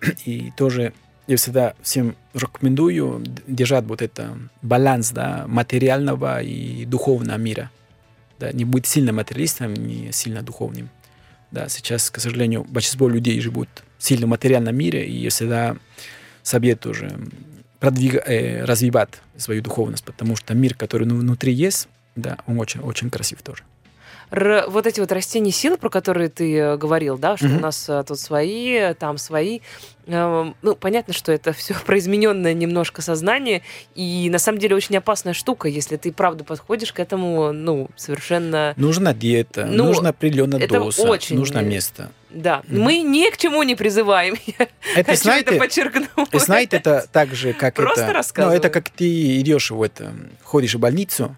[CLEARS THROAT] И тоже я всегда всем рекомендую держать вот это баланс да, материального и духовного мира. Да, не быть сильно материалистом, не сильно духовным. Да, сейчас, к сожалению, большинство людей живут в сильно материальном мире, и я всегда советую уже продвиг... э, развивать свою духовность, потому что мир, который ну, внутри есть, да, он очень, очень красив тоже. Р- вот эти вот растения силы, про которые ты э, говорил, да, что Мгм. у нас э, тут свои, там свои. Эм, Ну, понятно, что это [LAUGHS] все про измененное немножко сознание, и на самом деле очень опасная штука, если ты правда подходишь к этому, ну, совершенно... Нужна диета, Ну, нужна определенная доза, очень- нужно место. Да, Мгм. мы ни к чему не призываем. [LAUGHS] Я Это, хочу знаете, это подчеркнуть. знаете, это так же, как Просто это... Ну, рассказываю. это как ты идешь в это, ходишь в больницу,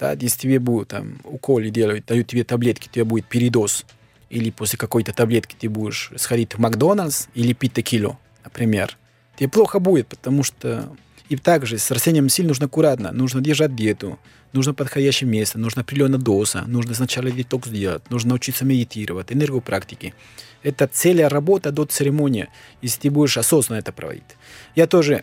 да, если тебе будут там уколы делают, дают тебе таблетки, тебе будет передоз, или после какой-то таблетки ты будешь сходить в Макдональдс или пить текилу, например, тебе плохо будет, потому что и также с растением сил нужно аккуратно, нужно держать диету, нужно подходящее место, нужно определенная доза, нужно сначала детокс сделать, нужно научиться медитировать, энергопрактики. Это целая работа до церемонии, если ты будешь осознанно это проводить. Я тоже,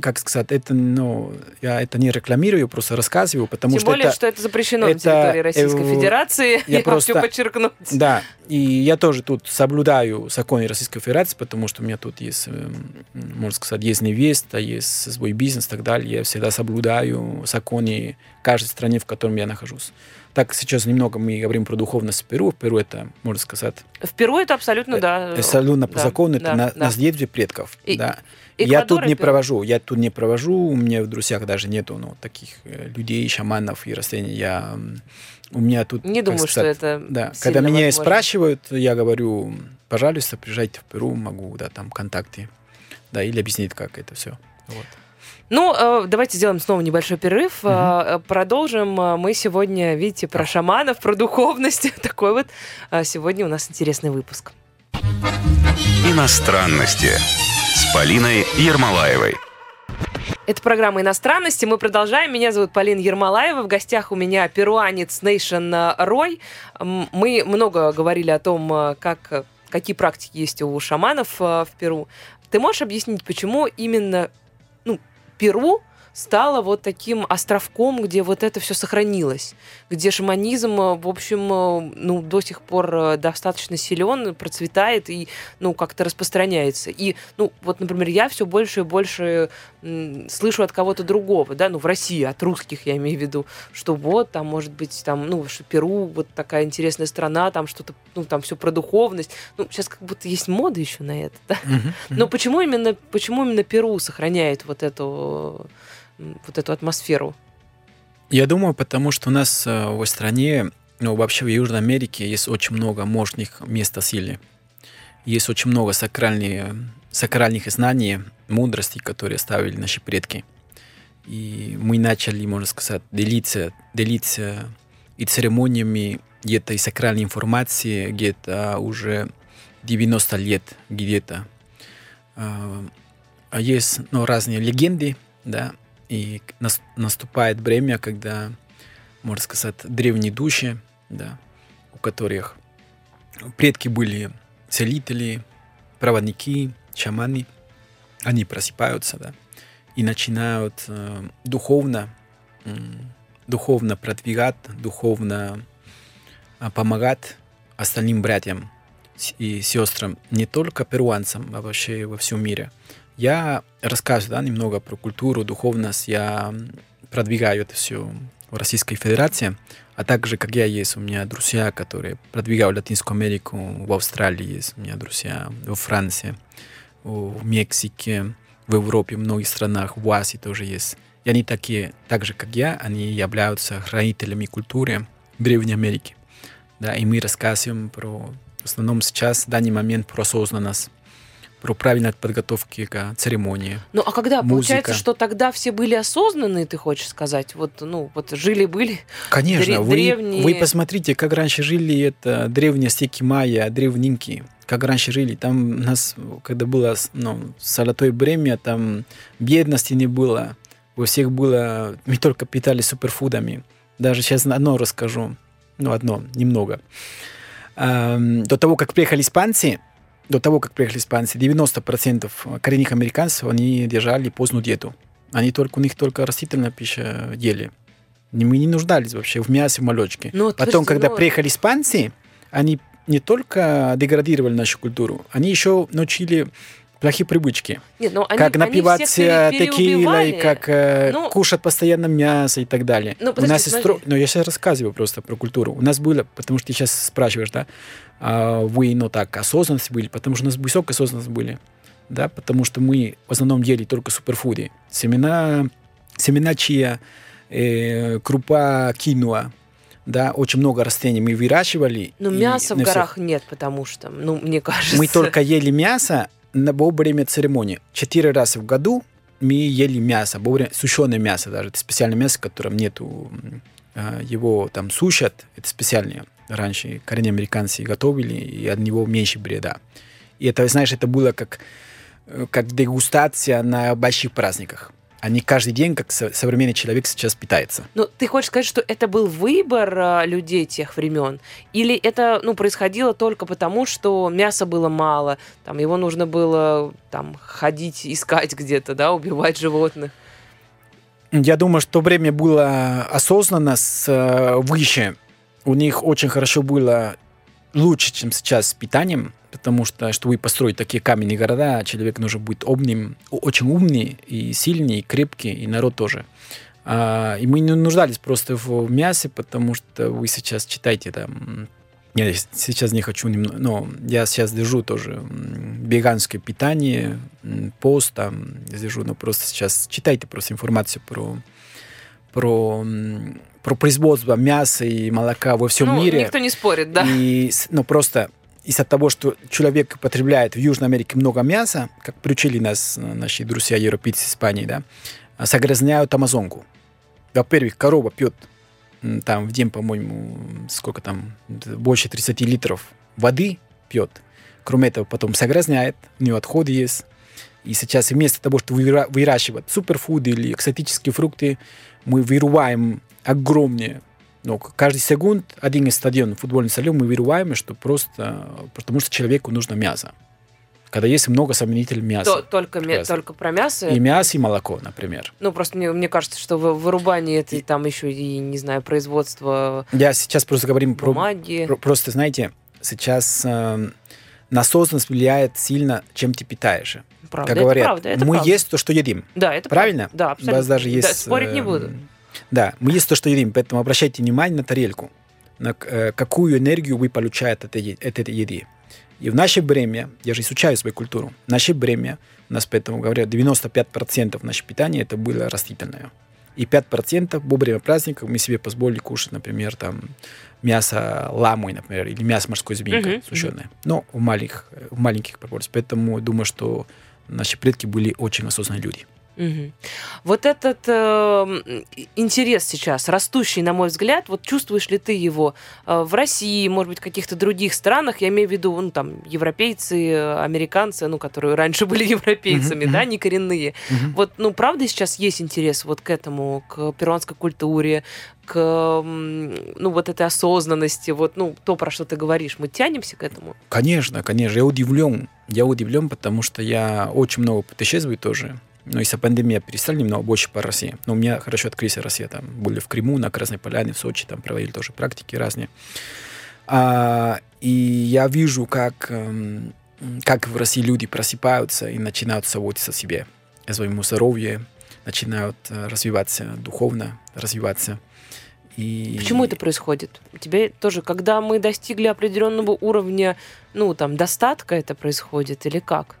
как сказать, это, ну, я это не рекламирую, просто рассказываю, потому Тем что более, это... что это запрещено на это, территории Российской э, Федерации. я [LAUGHS] Я просто- хочу подчеркнуть. Да, и я тоже тут соблюдаю законы Российской Федерации, потому что у меня тут есть, эм, можно сказать, есть невеста, есть свой бизнес и так далее. Я всегда соблюдаю законы каждой страны, в котором я нахожусь. Так, сейчас немного мы говорим про духовность в Перу. В Перу это, можно сказать, В Перу это абсолютно, да. абсолютно по да, закону, это да, на- да. наследие предков. И- да. Я Эквадор тут и не провожу, я тут не провожу, у меня в друзьях даже нету ну, таких э, людей, шаманов и растений. Я, у меня тут... Не думаю, что сказать, это Да, когда меня возможно. спрашивают, я говорю, пожалуйста, приезжайте в Перу, могу, да, там контакты, да, или объяснить, как это все. Вот. Ну, э, давайте сделаем снова небольшой перерыв. Э, Продолжим. Мы сегодня, видите, про шаманов, про духовность. [LAUGHS] Такой вот сегодня у нас интересный выпуск. Иностранности Полиной Ермолаевой. Это программа «Иностранности». Мы продолжаем. Меня зовут Полина Ермолаева. В гостях у меня перуанец Нейшен Рой. М, Мы много говорили о том, э, как, э, какие практики есть у шаманов э, в Перу. Ты можешь объяснить, почему именно ну, Перу стало вот таким островком, где вот это все сохранилось, где шаманизм, э, в общем, э, ну, до сих пор э, достаточно силен, процветает и, ну, как-то распространяется. И, ну, вот, например, я все больше и больше слышу от кого-то другого, да, ну, в России, от русских я имею в виду, что вот, там, может быть, там, ну, что Перу, вот такая интересная страна, там что-то, ну, там все про духовность. Ну, сейчас как будто есть мода еще на это, да. Но почему именно, почему именно Перу сохраняет вот эту, вот эту атмосферу? Я думаю, потому что у нас э, в стране, ну, вообще в Южной Америке есть очень много мощных мест силы. Есть очень много сакральных, сакральных знаний, мудрости, которые оставили наши предки. И мы начали, можно сказать, делиться, делиться и церемониями, где-то и сакральной информации где-то уже 90 лет где-то. А, а есть ну, разные легенды, да, и нас, наступает время, когда, можно сказать, древние души, да, у которых предки были целители, проводники, шаманы, они просыпаются, да, и начинают э, духовно, э, духовно продвигать, духовно э, помогать остальным братьям и сестрам, не только перуанцам, а вообще во всем мире. Я рассказываю да, немного про культуру, духовность, я продвигаю это все в Российской Федерации, а также, как я есть, у меня друзья, которые продвигают Латинскую Америку, в Австралии есть у меня друзья, во Франции, в Мексике, в Европе, в многих странах, в Азии тоже есть. И они такие, так же, как я, они являются хранителями культуры Древней Америки. Да, и мы рассказываем про, в основном сейчас, в данный момент, про осознанность, про правильной подготовки к церемонии. Ну, а когда, музыка. получается, что тогда все были осознанные, ты хочешь сказать? Вот, ну, вот жили-были Конечно, дре- вы, древние... вы посмотрите, как раньше жили это древние стеки майя, древненькие, как раньше жили. Там у нас, когда было ну, золотое время, там бедности не было. У всех было, мы только питались суперфудами. Даже сейчас одно расскажу. Ну, одно, немного. Эм, до того, как приехали испанцы, до того, как приехали испанцы, 90% коренных американцев, они держали позднюю диету. Они только, у них только растительная пища ели. Мы не нуждались вообще в мясе, в молочке. Ну, вот Потом, когда ну- приехали испанцы, они не только деградировали нашу культуру, они еще научили плохие привычки. Нет, ну, они, как напиваться пере- текилой, переубивали. как э, Ну- кушать постоянно мясо и так далее. Ну, у нас смотри. Но я сейчас рассказываю просто про культуру. У нас было, потому что ты сейчас спрашиваешь, да, а, вы, ну так, осознанность были, потому что у нас высокая осознанность были, да, потому что мы в основном ели только суперфуды. Семена, семена чия, э, крупа кинуа, да, очень много растений мы выращивали. Ну, и мяса в на всех- горах нет, потому что, ну, мне кажется... мы только ели мясо во время церемонии. Четыре раза в году мы ели мясо, во время- сушеное мясо даже. Это специальное мясо, которым нету, а, его там сушат, это специальное. Раньше коренные американцы готовили, и от него меньше бреда. И это, знаешь, это было как, э, как дегустация на больших праздниках. А не каждый день, как со- современный человек сейчас питается. Ну, ты хочешь сказать, что это был выбор а, людей тех времен? Или это, ну, происходило только потому, что мяса было мало, там, его нужно было, там, ходить, искать где-то, да, убивать животных? Я думаю, что время было осознанно с, э, выше. У них очень хорошо было лучше, чем сейчас с питанием, потому что, чтобы построить такие каменные города, человек нужно быть умным, очень умный и сильный, и крепкий, и народ тоже. А, и мы не нуждались просто в мясе, потому что вы сейчас читаете там... Я сейчас не хочу но я сейчас держу тоже веганское питание, пост там держу, но просто сейчас читайте просто информацию про про, про производство мяса и молока во всем ну, мире. никто не спорит, да. И, ну, просто из-за того, что человек потребляет в Южной Америке много мяса, как приучили нас э, наши друзья европейцы Испании, да, загрязняют Амазонку. Во-первых, корова пьет там в день, по-моему, сколько там, больше 30 литров воды пьет. Кроме этого, потом загрязняет, у нее отходы есть. И сейчас вместо того, чтобы выра- выращивать суперфуды или экзотические фрукты, мы вырубаем огромные но каждый секунд один из стадионов футбольный стадион мы вырубаем, что просто потому что человеку нужно мясо. Когда есть много заменителей мяса. То- только, мя- Прекрасно. только про мясо. И мясо, и молоко, например. Ну, просто мне, мне кажется, что в вырубании это и там еще и, не знаю, производство Я сейчас просто говорим про, бумаги. про- просто, знаете, сейчас э, насосность влияет сильно, чем ты питаешь. Правда, как это говорят, правда, это мы правда. есть то, что едим. Да, это Правильно? правда. Да, У абсолютно. вас даже есть... Да, спорить не э, буду. Да, мы есть то, что едим, поэтому обращайте внимание на тарелку, на э, какую энергию вы получаете от этой, от этой еды. И в наше время, я же изучаю свою культуру, в наше время, у нас поэтому говорят, 95% нашего питания это было растительное. И 5% во время праздников мы себе позволили кушать, например, там мясо ламы, например, или мясо морской змейка Мгм, сушеное. Но в маленьких, в маленьких пропорциях. Поэтому думаю, что наши предки были очень осознанные люди. Мгм. Вот этот э, интерес сейчас, растущий, на мой взгляд, вот чувствуешь ли ты его э, в России, может быть, в каких-то других странах, я имею в виду, ну, там, европейцы, американцы, ну, которые раньше были [LAUGHS] европейцами, Мгм, да, мгм. не коренные. Мгм. Вот, ну, правда сейчас есть интерес вот к этому, к перуанской культуре, к, ну, вот этой осознанности, вот, ну, то, про что ты говоришь, мы тянемся к этому? Конечно, конечно. Я удивлен. Я удивлен, потому что я очень много путешествую тоже. Из-за пандемии я перестал немного больше по России. Но у меня хорошо открылась Россия. Там были в Крыму, на Красной Поляне, в Сочи. Там проводили тоже практики разные. А, и я вижу, как, эм, как в России люди просыпаются и начинают заботиться о себе, о своем здоровье, начинают э, развиваться духовно, развиваться. И... Почему это происходит? У тебя тоже, когда мы достигли определенного уровня, ну, там, достатка это происходит или как?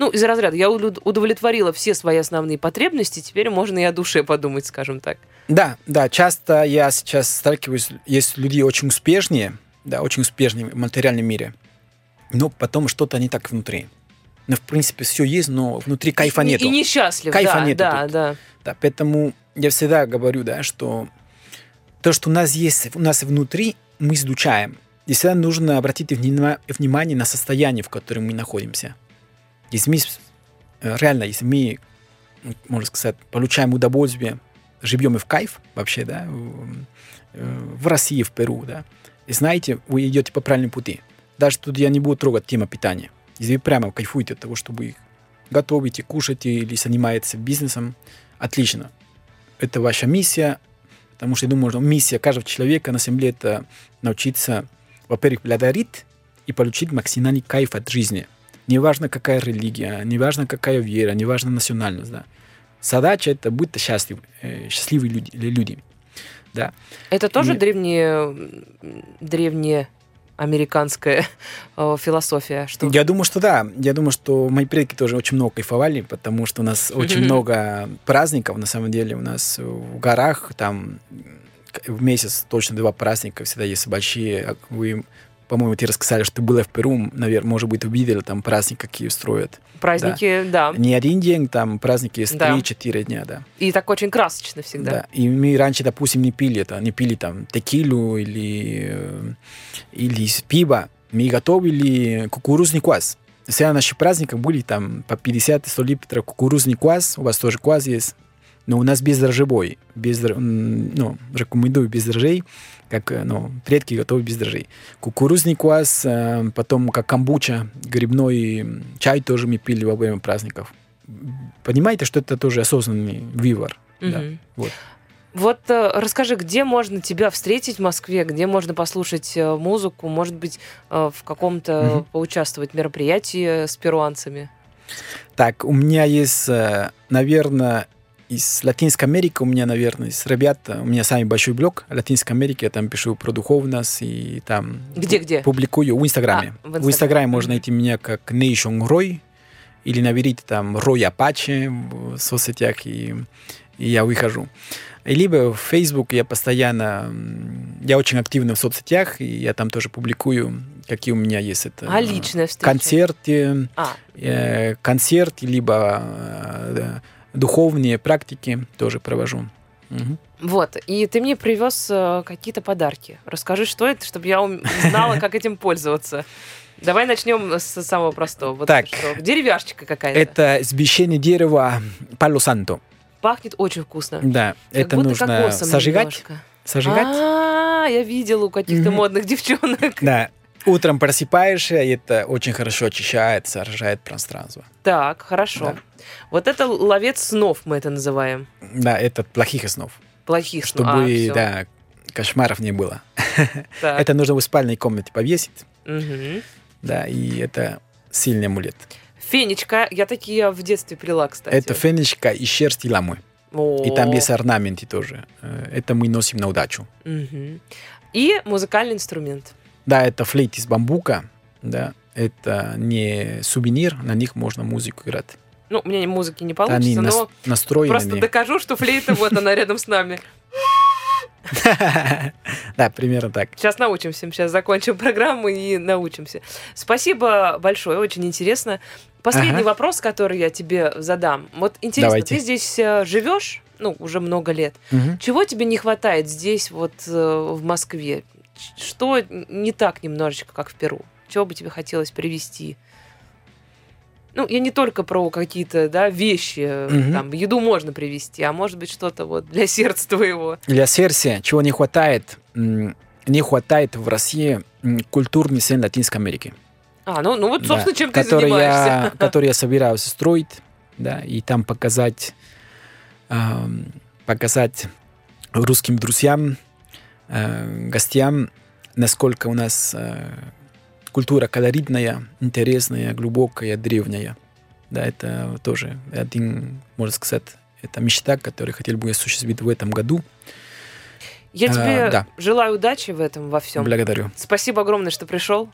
Ну, из разряда, я уд- удовлетворила все свои основные потребности, теперь можно и о душе подумать, скажем так. Да, да, часто я сейчас сталкиваюсь, есть люди очень успешные, да, очень успешные в материальном мире, но потом что-то не так внутри. Ну, в принципе, все есть, но внутри кайфа И- нету. И, несчастлив, Кайфа да, нету да, тут. да. Да, поэтому я всегда говорю, да, что то, что у нас есть, у нас внутри, мы изучаем. И всегда нужно обратить внима- внимание на состояние, в котором мы находимся. Если мы, э, реально, если мы, можно сказать, получаем удовольствие, живем и в кайф вообще, да, в, э, в России, в Перу, да, и знаете, вы идете по правильному пути. Даже тут я не буду трогать тему питания. Если вы прямо кайфуете от того, что вы готовите, кушаете или занимаетесь бизнесом, отлично. Это ваша миссия, потому что я думаю, что миссия каждого человека на Земле это научиться, во-первых, благодарить и получить максимальный кайф от жизни. Неважно, какая религия, неважно, какая вера, неважно национальность. Да. Задача это быть счастлив, э, счастливые люди, люди. Да. Это тоже древнее, м, древняя американская э, философия, что Я думаю, что да. Я думаю, что мои предки тоже очень много кайфовали, потому что у нас [LAUGHS] очень много праздников, на самом деле. У нас в горах там в месяц точно два праздника всегда есть большие. По-моему, ты рассказали, что ты была в Перу, наверное, может быть, увидела там праздники, какие устроят. праздники, да. Не один день, там праздники есть Да. 3-4 дня, да. И так очень красочно всегда. Да. И мы раньше, допустим, не пили это, не пили там текилу или, э, или с пива. Мы готовили кукурузный квас. Все на наших праздниках были там по 50-100 литров кукурузный квас. У вас тоже квас есть. Но у нас. Без, др- м, ну, рекомендую без дрожжей, как э, ну, предки готовят без дрожжей. Кукурузный квас, э, потом как камбуча, грибной чай тоже мы пили во время праздников. Понимаете, что это тоже осознанный выбор. Да. Мгм. Вот. Вот э, расскажи, где можно тебя встретить в Москве, где можно послушать музыку, может быть, в каком-то Мгм. поучаствовать в мероприятии с перуанцами? Так, у меня есть, наверное, из Латинской Америки, у меня, наверное, из ребят, у меня самый большой блог Латинской Америки, я там пишу про духовность и там Где-где? публикую в Инстаграме. А, в в, Инстаграме. Инстаграме можно найти меня как Nation Roy или наберите там Roy Apache в соцсетях, и, и я выхожу. И Либо в Facebook я постоянно, я очень активный в соцсетях, и я там тоже публикую, какие у меня есть это А личная встреча? концерты, А, э, концерт, либо э, духовные практики тоже провожу. Мгм. вот. И ты мне привез э, какие-то подарки. Расскажи, что это, чтобы я знала, как этим пользоваться. Давай начнем с самого простого. Вот Так. что, Деревяшечка какая-то. Это священное дерево Пало Санто. Пахнет очень вкусно. Да, Как это нужно сожигать. немножко. Сожигать. А, я видела у каких-то модных девчонок. Да. Утром просыпаешься, и это очень хорошо очищает, сажает пространство. Так, хорошо. Да. Вот это ловец снов, мы это называем. Да, это плохих снов. Плохих снов. Чтобы, А, да, кошмаров не было. Это нужно в спальной комнате повесить. Мгм. Да, и это сильный амулет. Фенечка, я такие в детстве прила, кстати. Это фенечка и шерсть и ламы. О. И там есть орнаменты тоже. Э, Это мы носим на удачу. Мгм. И музыкальный инструмент. Да, это флейт из бамбука. Да, это не сувенир, на них можно музыку играть. Ну, у меня музыки не Они получится, нас- но настроены. просто докажу, что флейта вот она рядом с нами. [LAUGHS] Да, примерно так. Сейчас научимся, сейчас закончим программу и научимся. Спасибо большое, очень интересно. Последний Ага. вопрос, который я тебе задам. Вот интересно, Давайте. ты здесь э, живешь, ну, уже много лет. Чего тебе не хватает здесь, вот э, в Москве? Что не так немножечко, как в Перу? Чего бы тебе хотелось привезти? Ну, я не только про какие-то, да, вещи, э, Мгм. там, еду можно привезти, а может быть что-то вот для [LAUGHS] сердца твоего. Для сердца, чего не хватает, не хватает в России культурный сцен Латинской Америки. А, ну, ну вот, Да, собственно, чем ты занимаешься. [LAUGHS] Я, который я собираюсь строить, да, и там показать, ам, показать русским друзьям, э, гостям, насколько у нас э, культура колоритная, интересная, глубокая, древняя. Да, это тоже один, можно сказать, это мечта, которую хотел бы осуществить в этом году. Я А, тебе да. желаю удачи в этом во всем. Благодарю. Спасибо огромное, что пришел.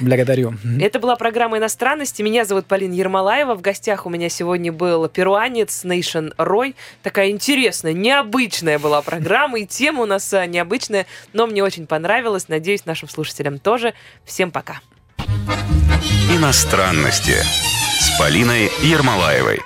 Благодарю. Это была программа иностранности. Меня зовут Полина Ермолаева. В гостях у меня сегодня был перуанец Нейшн Рой. Такая интересная, необычная была программа, и тема у нас а, необычная, но мне очень понравилось. Надеюсь, нашим слушателям тоже. Всем пока. Иностранности с Полиной Ермолаевой.